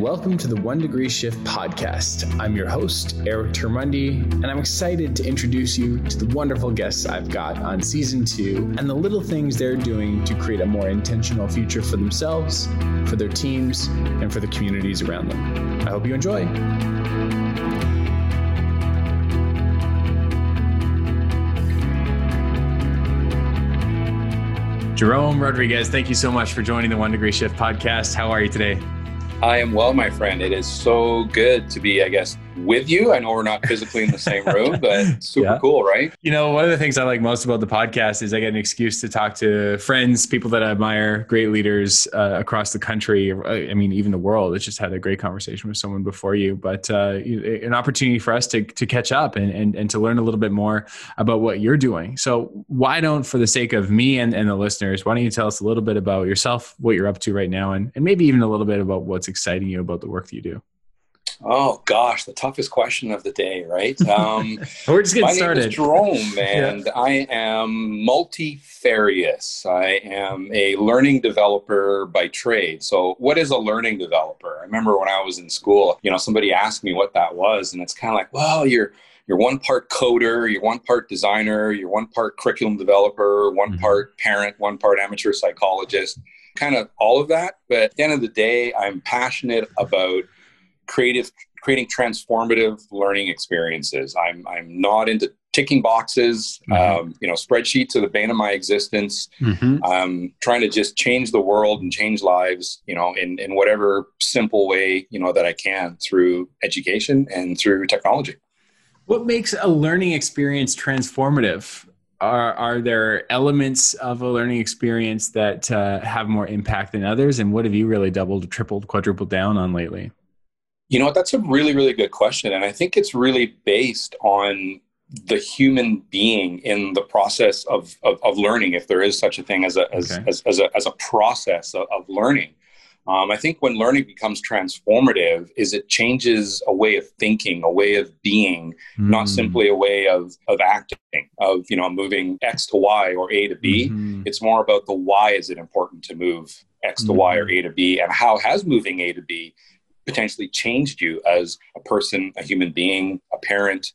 welcome to the One Degree Shift podcast. I'm your host, Eric Termuende, and I'm excited to introduce you to the wonderful guests I've got on season two and the little things they're doing to create a more intentional future for themselves, for their teams, and for the communities around them. I hope you enjoy. Jerome Rodriguez, thank you so much for joining the One Degree Shift podcast. How are you today? I am well, my friend. It is so good to be, I guess, with you. I know we're not physically in the same room, but super yeah. cool, right? You know, one of the things I like most about the podcast is I get an excuse to talk to friends, people that I admire, great leaders uh, across the country. I mean, even the world. I just had a great conversation with someone before you, but uh, an opportunity for us to, to catch up and, and, and to learn a little bit more about what you're doing. So, why don't, for the sake of me and, and the listeners, why don't you tell us a little bit about yourself, what you're up to right now, and, and maybe even a little bit about what's exciting you about the work that you do? Oh gosh, the toughest question of the day, right? Um, We're just getting my started. Name is Jerome, and yeah. I am multifarious. I am a learning developer by trade. So, what is a learning developer? I remember when I was in school, you know, somebody asked me what that was, and it's kind of like, well, you're you're one part coder, you're one part designer, you're one part curriculum developer, one mm-hmm. part parent, one part amateur psychologist, kind of all of that. But at the end of the day, I'm passionate about creative creating transformative learning experiences. I'm I'm not into ticking boxes. Mm-hmm. Um, you know, spreadsheets are the bane of my existence. Mm-hmm. I'm trying to just change the world and change lives. You know, in in whatever simple way you know that I can through education and through technology. What makes a learning experience transformative? Are, are there elements of a learning experience that uh, have more impact than others? And what have you really doubled, tripled, quadrupled down on lately? You know, what? that's a really, really good question. And I think it's really based on the human being in the process of, of, of learning, if there is such a thing as a, as, okay. as, as, a, as a process of, of learning. Um, I think when learning becomes transformative is it changes a way of thinking, a way of being, mm. not simply a way of, of acting, of, you know, moving X to Y or A to B. Mm-hmm. It's more about the why is it important to move X to. Y or mm-hmm. A to B and how has moving A to B potentially changed you as a person, a human being, a parent.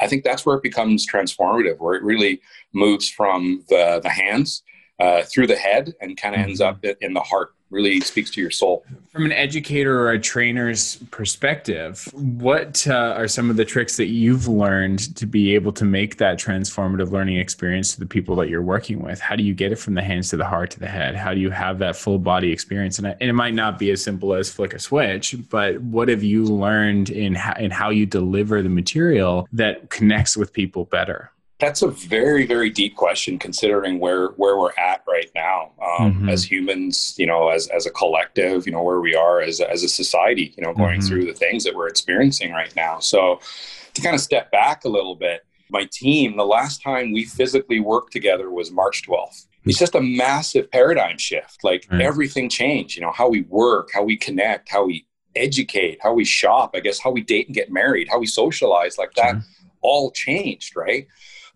I think that's where it becomes transformative, where it really moves from the, the hands uh, through the head and kind of ends mm-hmm. up in the heart really speaks to your soul. From an educator or a trainer's perspective, what uh, are some of the tricks that you've learned to be able to make that transformative learning experience to the people that you're working with? How do you get it from the hands to the heart to the head? How do you have that full body experience? And, it might not be as simple as flick a switch, but what have you learned in in how you deliver the material that connects with people better? That's a very, very deep question, considering where where we're at right now um, mm-hmm. as humans. You know, as as a collective. You know, where we are as a, as a society. You know, going mm-hmm. through the things that we're experiencing right now. So, to kind of step back a little bit, my team. The last time we physically worked together was March twelfth. It's just a massive paradigm shift. Like right. everything changed. You know, how we work, how we connect, how we educate, how we shop. I guess how we date and get married, how we socialize. Like that, sure. all changed. Right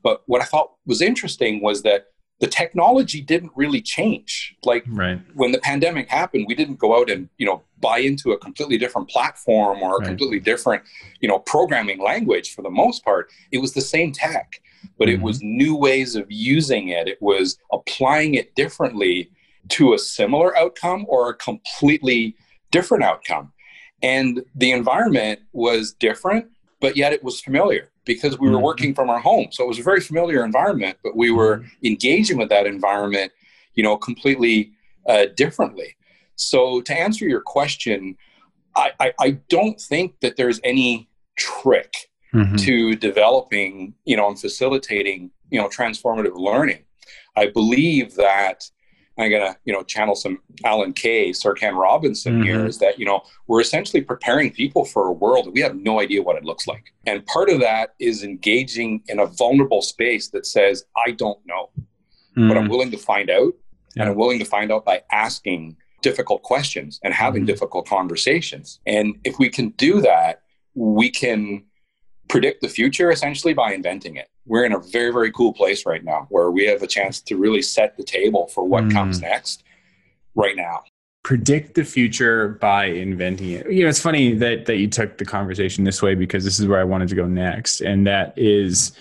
but what I thought was interesting was that the technology didn't really change. Like right. when the pandemic happened, we didn't go out and you know buy into a completely different platform or a right. completely different you know programming language. For the most part, it was the same tech, but mm-hmm. it was new ways of using it. It was applying it differently to a similar outcome or a completely different outcome. And the environment was different, but yet it was familiar because we were mm-hmm. working from our home. So it was a very familiar environment, but we were mm-hmm. engaging with that environment, you know, completely uh, differently. So to answer your question, I, I, I, don't think that there's any trick mm-hmm. to developing, you know, and facilitating, you know, transformative learning. I believe that I'm gonna, you know, channel some Alan Kay, Sir Ken Robinson mm-hmm. here is that, you know, we're essentially preparing people for a world that we have no idea what it looks like. And part of that is engaging in a vulnerable space that says, I don't know, mm-hmm. but I'm willing to find out. Yeah. And I'm willing to find out by asking difficult questions and having mm-hmm. difficult conversations. And if we can do that, we can predict the future essentially by inventing it. We're in a very, very cool place right now where we have a chance to really set the table for what mm. comes next right now. predict the future by inventing it. You know, it's funny that that you took the conversation this way because this is where I wanted to go next, and that is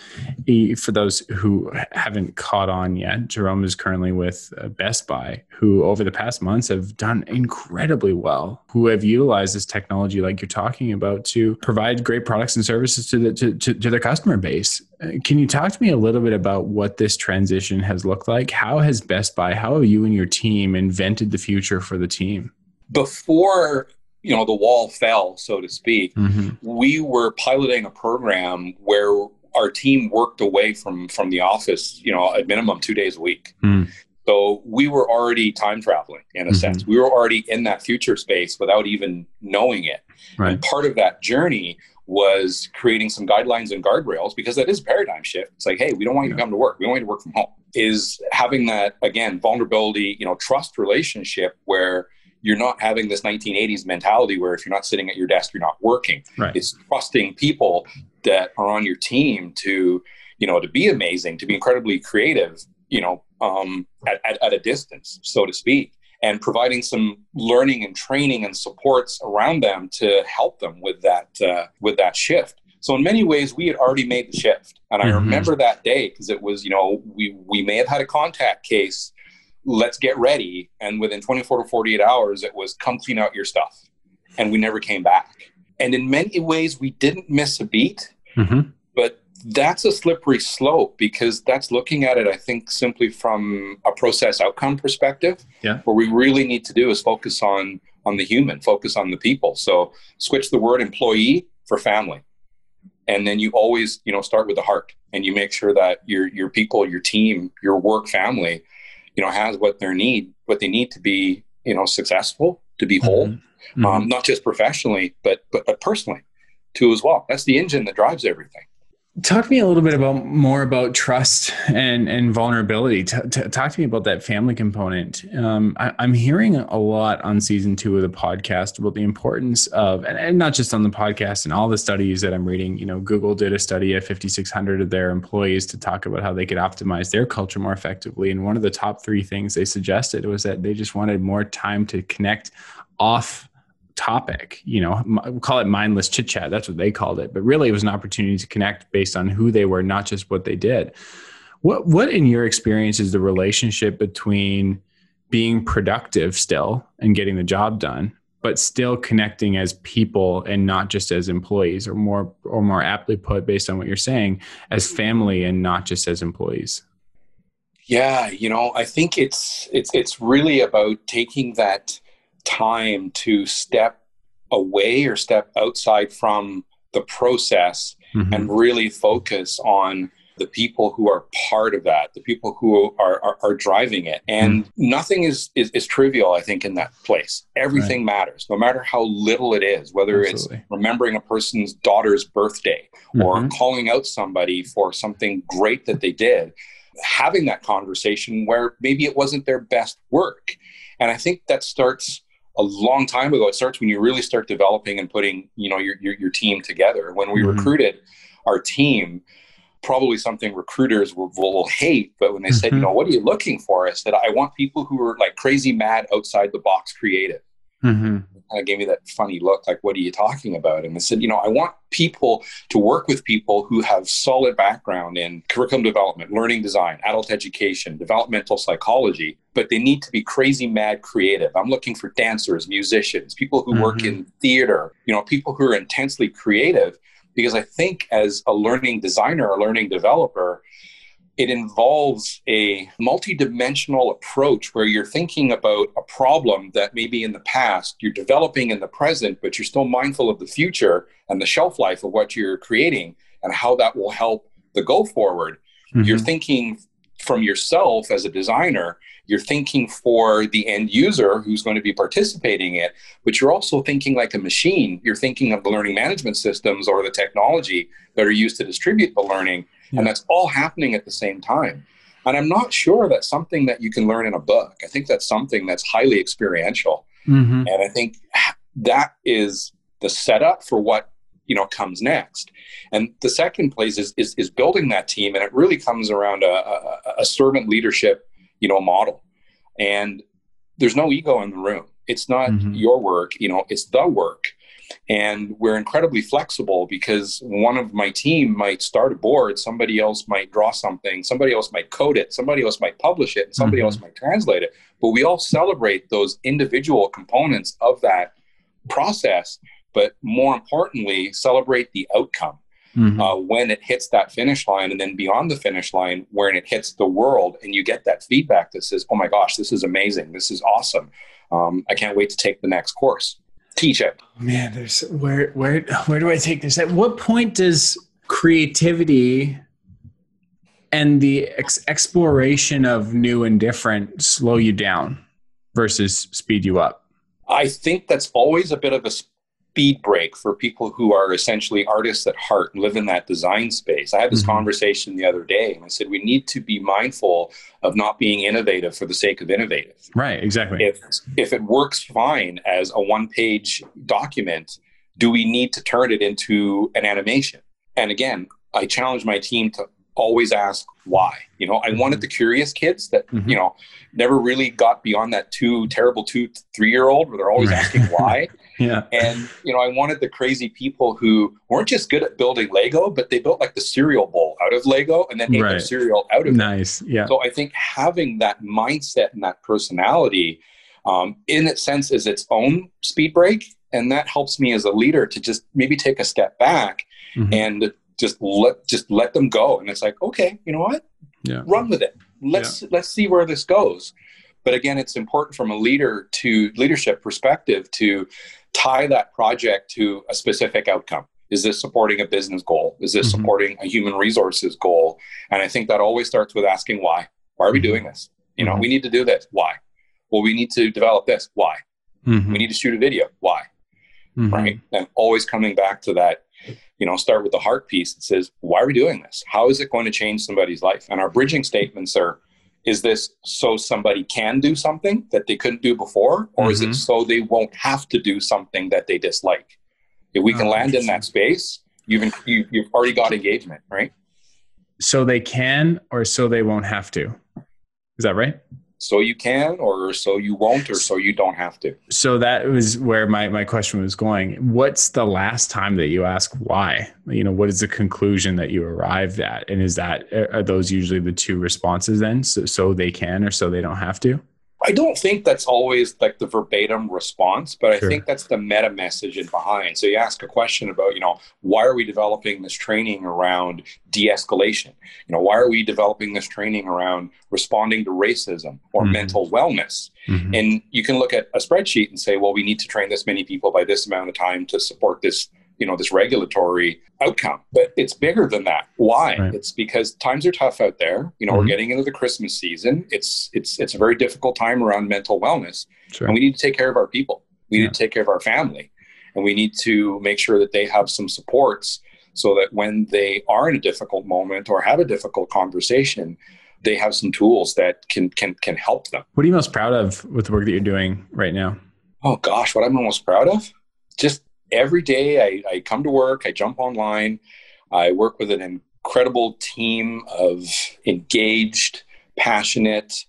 for those who haven't caught on yet. Jerome is currently with uh, Best Buy, who over the past months have done incredibly well. Who have utilized this technology, like you're talking about, to provide great products and services to the to, to, to their customer base. Can you talk to me a little bit about what this transition has looked like? How has Best Buy, how have you and your team invented the future for the team? Before you know the wall fell, so to speak, mm-hmm. we were piloting a program where our team worked away from from the office, you know, at minimum two days a week. Mm. So we were already time traveling in a mm-hmm. sense. We were already in that future space without even knowing it. Right. And part of that journey was creating some guidelines and guardrails because that is a paradigm shift. It's like, hey, we don't want you to come to work. We want you to work from home. Is having that again vulnerability, you know, trust relationship where you're not having this 1980s mentality where if you're not sitting at your desk, you're not working. Right. It's trusting people that are on your team to, you know, to be amazing, to be incredibly creative, you know, um, at, at, at a distance, so to speak and providing some learning and training and supports around them to help them with that uh, with that shift. So in many ways, we had already made the shift, and I mm-hmm. remember that day because it was you know we we may have had a contact case. Let's get ready, and within 24 to 48 hours, it was come clean out your stuff, and we never came back. And in many ways, we didn't miss a beat. Mm-hmm that's a slippery slope because that's looking at it, I think, simply from a process outcome perspective. Yeah. What we really need to do is focus on on the human, focus on the people. So switch the word employee for family. And then you always, you know, start with the heart and you make sure that your your people, your team, your work family, you know, has what they need, what they need to be, you know, successful, to be whole, mm-hmm. Um, mm-hmm. not just professionally, but, but but personally too as well. That's the engine that drives everything. Talk to me a little bit about more about trust and and vulnerability. T- t- talk to me about that family component. Um, I, am hearing a lot on season two of the podcast about the importance of, and, and, not just on the podcast and all the studies that I'm reading. You know, Google did a study of 5,600 of their employees to talk about how they could optimize their culture more effectively. And one of the top three things they suggested was that they just wanted more time to connect off topic you know call it mindless chit chat that's what they called it but really it was an opportunity to connect based on who they were not just what they did. What what in your experience is the relationship between being productive still and getting the job done but still connecting as people and not just as employees or more or more aptly put based on what you're saying as family and not just as employees? Yeah you know i think it's it's it's really about taking that time to step away or step outside from the process mm-hmm. and really focus on the people who are part of that, the people who are, are, are driving it. And mm nothing is, is, is, trivial, I think, in that place. Everything right. matters, no matter how little it is, whether Absolutely. it's remembering a person's daughter's birthday mm-hmm. or calling out somebody for something great that they did, having that conversation where maybe it wasn't their best work. And I think that starts a long time ago. It starts when you really start developing and putting, you know, your your, your team together. When we mm-hmm. recruited our team, probably something recruiters will, will hate, but when they mm-hmm. said, you mm-hmm. know, what are you looking for? I said, I want people who are like crazy mad outside the box creative. Mm-hmm kind of gave me that funny look, like, what are you talking about? And I said, you know, I want people to work with people who have solid background in curriculum development, learning design, adult education, developmental psychology, but they need to be crazy mad creative. I'm looking for dancers, musicians, people who mm-hmm. work in theater, you know, people who are intensely creative. Because I think as a learning designer, a learning developer, it involves a multidimensional approach where you're thinking about a problem that maybe in the past you're developing in the present, but you're still mindful of the future and the shelf life of what you're creating and how that will help the go forward. Mm-hmm. You're thinking from yourself as a designer, you're thinking for the end user who's going to be participating in it, but you're also thinking like a machine. You're thinking of the learning management systems or the technology that are used to distribute the learning yeah. And that's all happening at the same time. And I'm not sure that's something that you can learn in a book. I think that's something that's highly experiential. Mm-hmm. And I think that is the setup for what you know comes next. And the second place is is, is building that team, and it really comes around a, a, a servant leadership you know model. And there's no ego in the room It's not mm-hmm. your work, you know, it's the work. And we're incredibly flexible because one of my team might start a board, somebody else might draw something, somebody else might code it, somebody else might publish it, and somebody mm-hmm. else might translate it. But we all celebrate those individual components of that process, but more importantly, celebrate the outcome. Mm-hmm. Uh, when it hits that finish line and then beyond the finish line when it hits the world and you get that feedback that says oh my gosh this is amazing this is awesome um, i can't wait to take the next course teach it man there's where where where do i take this? At what point does creativity and the ex- exploration of new and different slow you down versus speed you up? I think that's always a bit of a speed break for people who are essentially artists at heart and live in that design space. I had this mm-hmm. conversation the other day and I said, we need to be mindful of not being innovative for the sake of innovative. Right, exactly. If, if it works fine as a one page document, do we need to turn it into an animation? And again, I challenge my team to always ask why. You know, I wanted mm-hmm. the curious kids that, mm-hmm. you know, never really got beyond that two terrible two, three year old where they're always right. asking why. Yeah. And, you know, I wanted the crazy people who weren't just good at building Lego, but they built like the cereal bowl out of Lego and then ate right. the cereal out of nice. it. Nice. Yeah. So I think having that mindset and that personality um, in its sense is its own speed break. And that helps me as a leader to just maybe take a step back mm-hmm. and just let just let them go. And it's like, okay, you know what? Yeah. Run with it. Let's yeah. let's see where this goes. But again, it's important from a leader to leadership perspective to tie that project to a specific outcome. Is this supporting a business goal? Is this mm-hmm. supporting a human resources goal? And I think that always starts with asking why. Why are we doing this? You know, mm-hmm. we need to do this. Why? Well, we need to develop this. Why? Mm-hmm. We need to shoot a video. Why? Mm-hmm. Right? And always coming back to that, you know, start with the heart piece that says, why are we doing this? How is it going to change somebody's life? And our bridging statements are is this so somebody can do something that they couldn't do before or mm-hmm. is it mm-hmm. so they won't have to do something that they dislike if we can oh, land in that space you've you, you've already got engagement right so they can or so they won't have to is that right so you can or so you won't or so you don't have to. So that was where my, my question was going. What's the last time that you ask why? You know what is the conclusion that you arrived at? And is that are those usually the two responses then? So, so they can or so they don't have to I don't think that's always like the verbatim response, but I sure. think that's the meta message in behind. So you ask a question about, you know, why are we developing this training around de-escalation? You know, why are we developing this training around responding to racism or mm-hmm. mental wellness? Mm-hmm. And you can look at a spreadsheet and say, well, we need to train this many people by this amount of time to support this you know this regulatory outcome but it's bigger than that. Why? Right. it's because times are tough out there. You know mm-hmm. we're getting into the christmas season. It's it's it's a very difficult time around mental wellness. Sure. and we need to take care of our people. We yeah. need to take care of our family. And we need to make sure that they have some supports so that when they are in a difficult moment or have a difficult conversation they have some tools that can can can help them. What are you most proud of with the work that you're doing right now? Oh gosh what i'm most proud of? Just every day I, I come to work, I jump online, I work with an incredible team of engaged, passionate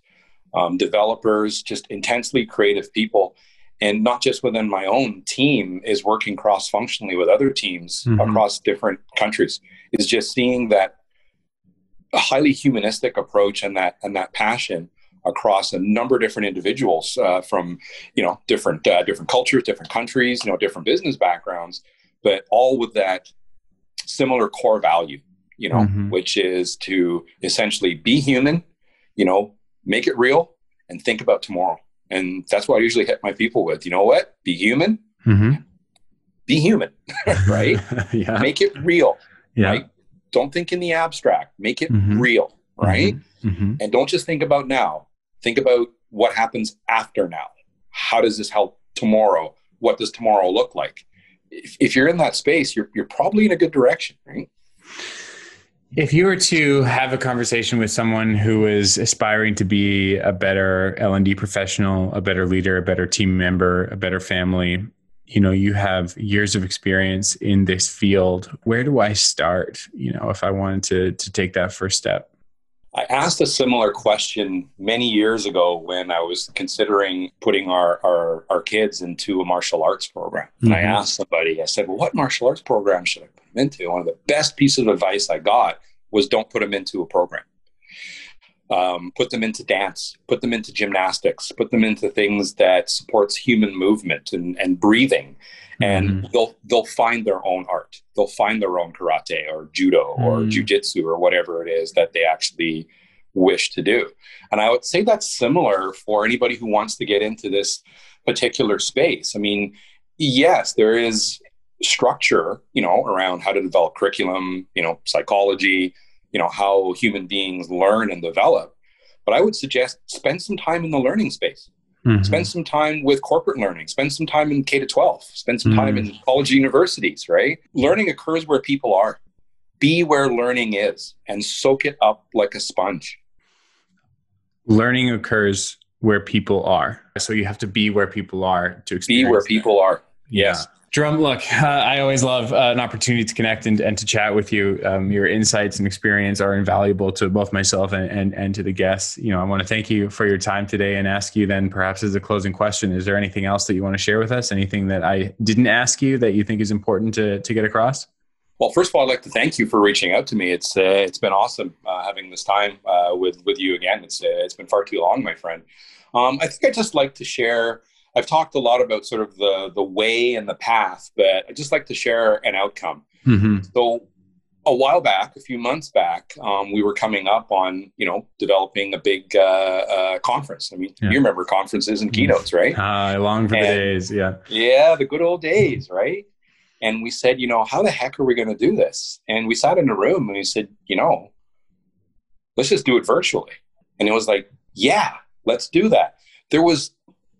um, developers, just intensely creative people. And not just within my own team, is working cross functionally with other teams mm-hmm. across different countries. Is just seeing that a highly humanistic approach and that and that passion across a number of different individuals uh, from you know different uh, different cultures, different countries, you know different business backgrounds, but all with that similar core value, you know, mm-hmm. which is to essentially be human, you know, make it real, and think about tomorrow. And that's what I usually hit my people with. You know what? Be human. Mm-hmm. Be human, right? yeah. Make it real, yeah. right? Don't think in the abstract. Make it mm-hmm. real, right? Mm-hmm. Mm-hmm. And don't just think about now Think about what happens after now. How does this help tomorrow? What does tomorrow look like? If, if you're in that space, you're, you're probably in a good direction, right? If you were to have a conversation with someone who is aspiring to be a better L&D professional, a better leader, a better team member, a better family, you know, you have years of experience in this field. Where do I start, you know, if I wanted to to take that first step? I asked a similar question many years ago when I was considering putting our, our, our kids into a martial arts program. Mm-hmm. And I mm-hmm. asked somebody, I said, Well, what martial arts program should I put them into? One of the best pieces of advice I got was don't put them into a program. Um, put them into dance, put them into gymnastics, put them into things that supports human movement and, and breathing. And mm-hmm. they'll they'll find their own art. They'll find their own karate or judo or mm. jujitsu or whatever it is that they actually wish to do. And I would say that's similar for anybody who wants to get into this particular space. I mean, yes, there is structure, you know, around how to develop curriculum, you know, psychology, you know, how human beings learn and develop. But I would suggest spend some time in the learning space. Mm-hmm. Spend some time with corporate learning. Spend some time in K to 12. Spend some time mm-hmm. in college universities, right? Learning occurs where people are. Be where learning is and soak it up like a sponge. Learning occurs where people are. So you have to be where people are to experience. Be where people are. Yes. Yeah. Jerome, look, uh, I always love uh, an opportunity to connect and, and to chat with you. Um, your insights and experience are invaluable to both myself and, and, and to the guests. You know, I want to thank you for your time today and ask you then perhaps as a closing question, is there anything else that you want to share with us? Anything that I didn't ask you that you think is important to, to get across? Well, first of all, I'd like to thank you for reaching out to me. It's uh, it's been awesome uh, having this time uh, with with you again. It's uh, it's been far too long, my friend. Um, I think I'd just like to share I've talked a lot about sort of the the way and the path, but I just like to share an outcome. Mm-hmm. So a while back, a few months back, um, we were coming up on you know developing a big uh, uh, conference. I mean, yeah. you remember conferences and keynotes, right? I long for and, the days, yeah, yeah, the good old days, right? And we said, you know, how the heck are we going to do this? And we sat in a room and we said, you know, let's just do it virtually. And it was like, yeah, let's do that. There was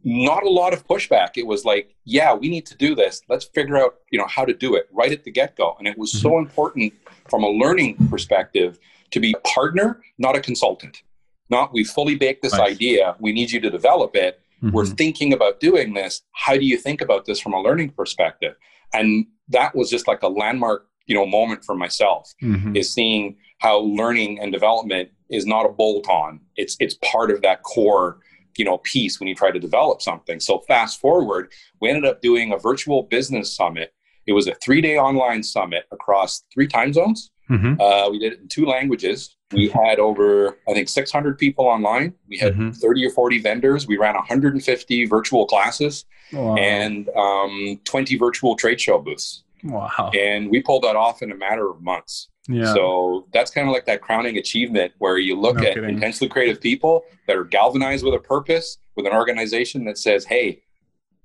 not a lot of pushback. It was like, yeah, we need to do this. Let's figure out, you know, how to do it right at the get-go. And it was mm-hmm. so important from a learning perspective to be a partner, not a consultant. Not we fully baked this nice. idea. We need you to develop it. Mm-hmm. We're thinking about doing this. How do you think about this from a learning perspective? And that was just like a landmark, you know, moment for myself mm-hmm. is seeing how learning and development is not a bolt on. It's it's part of that core you know piece when you try to develop something. So fast forward we ended up doing a virtual business summit. It was a three day online summit across three time zones. Mm-hmm. uh, we did it in two languages. We had over i think 600 people online. We had mm-hmm. 30 or 40 vendors. We ran 150 virtual classes wow. and um, 20 virtual trade show booths. Wow. And we pulled that off in a matter of months yeah. So that's kind of like that crowning achievement where you look no at kidding. intensely creative people that are galvanized with a purpose, with an organization that says, "Hey,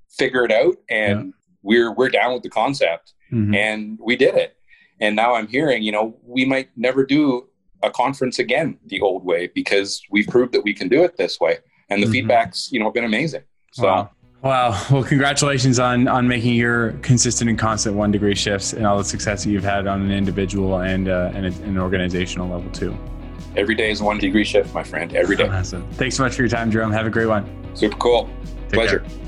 figure it out," and yeah. we're we're down with the concept, mm-hmm. and we did it. And now I'm hearing, you know, we might never do a conference again the old way because we've proved that we can do it this way, and the mm-hmm. feedback's you know been amazing. So. Wow. Wow. Well, congratulations on on making your consistent and constant one degree shifts and all the success that you've had on an individual and uh, and an organizational level too. Every day is a one degree shift, my friend. Every day. Awesome. Thanks so much for your time, Jerome. Have a great one. Super cool. Take Pleasure. Care.